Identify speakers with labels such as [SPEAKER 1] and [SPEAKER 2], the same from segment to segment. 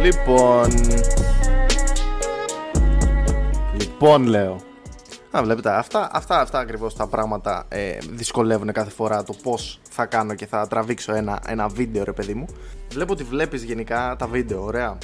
[SPEAKER 1] Λοιπόν. Λοιπόν, λέω. Α, βλέπετε, αυτά, αυτά, αυτά ακριβώς τα πράγματα ε, δυσκολεύουν κάθε φορά το πώς θα κάνω και θα τραβήξω ένα, ένα βίντεο ρε παιδί μου. Βλέπω ότι βλέπεις γενικά τα βίντεο, ωραία.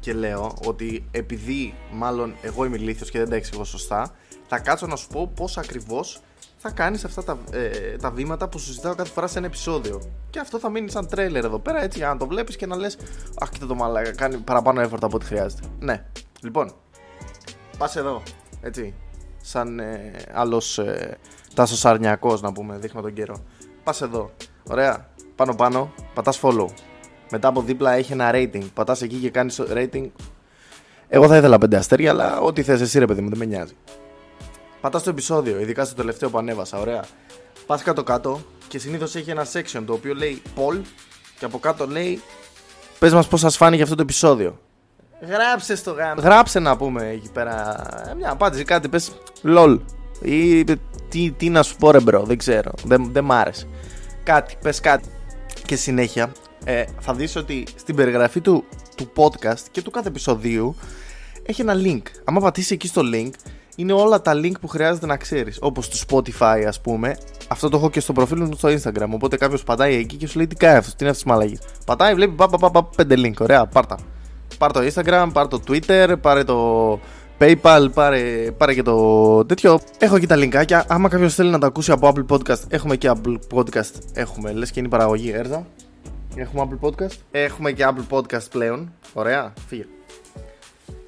[SPEAKER 1] Και λέω ότι επειδή μάλλον εγώ είμαι ηλίθιος και δεν τα εξηγώ σωστά, θα κάτσω να σου πω πώς ακριβώς θα κάνεις αυτά τα, ε, τα βήματα που σου ζητάω κάθε φορά σε ένα επεισόδιο. Και αυτό θα μείνει σαν τρέιλερ εδώ πέρα, έτσι για να το βλέπεις και να λες Αχ, κοίτα το μαλάκα, κάνει παραπάνω effort από ό,τι χρειάζεται. Ναι, λοιπόν, πας εδώ, έτσι, σαν ε, άλλος ε, Τάσος Αρνιακός να πούμε, δείχνω τον καιρό. Πας εδώ, ωραία, πάνω πάνω, πατάς follow. Μετά από δίπλα έχει ένα rating, πατάς εκεί και κάνεις rating. Εγώ θα ήθελα πέντε αστέρια, αλλά ό,τι θες εσύ ρε παιδί μου, δεν με νοιάζει. Πατάς το επεισόδιο, ειδικά στο τελευταίο που ανέβασα, ωραία. Πας κάτω κάτω και συνήθως έχει ένα section το οποίο λέει poll και από κάτω λέει πες μας πώς σας φάνηκε αυτό το επεισόδιο. Γράψε στο γάμο. Γράψε να πούμε εκεί πέρα. ε, Μια απάντηση, κάτι πες. LOL. Ή τι, τι να σου πω, ρε bro, δεν ξέρω. Δεν, δεν μ' άρεσε. Κάτι, πες κάτι. Και συνέχεια ε, θα δεις ότι στην περιγραφή του, του podcast και του κάθε επεισοδίου έχει ένα link. Άμα πατήσεις εκεί στο link, είναι όλα τα link που χρειάζεται να ξέρεις. Όπως το Spotify, ας πούμε. Αυτό το έχω και στο προφίλ μου στο Instagram. Οπότε κάποιος πατάει εκεί και σου λέει τι κάνει αυτός, τι είναι αυτή τη μαλαγή. Πατάει, βλέπει πα, πα, πα, πα, πέντε link. Ωραία, πάρτα. Πάρ το Instagram, πάρ το Twitter, πάρε το PayPal, πάρε, πάρε και το τέτοιο. Έχω εκεί τα linkάκια. Άμα κάποιος θέλει να τα ακούσει από Apple Podcast, έχουμε και Apple Podcast. Έχουμε, λες και είναι η παραγωγή, Έρζα. Έχουμε Apple Podcast; Έχουμε και Apple Podcast πλέον. Ωραία, φύγε.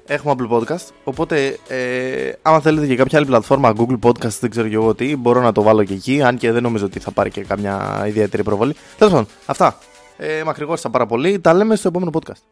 [SPEAKER 1] Έχουμε Apple Podcast. Οπότε, ε, άμα θέλετε και κάποια άλλη πλατφόρμα, Google Podcast, δεν ξέρω και εγώ τι, μπορώ να το βάλω και εκεί. Αν και δεν νομίζω ότι θα πάρει και καμιά ιδιαίτερη προβολή. Τέλος πάντων, αυτά. Ε, μακρηγόρησα πάρα πολύ. Τα λέμε στο επόμενο podcast.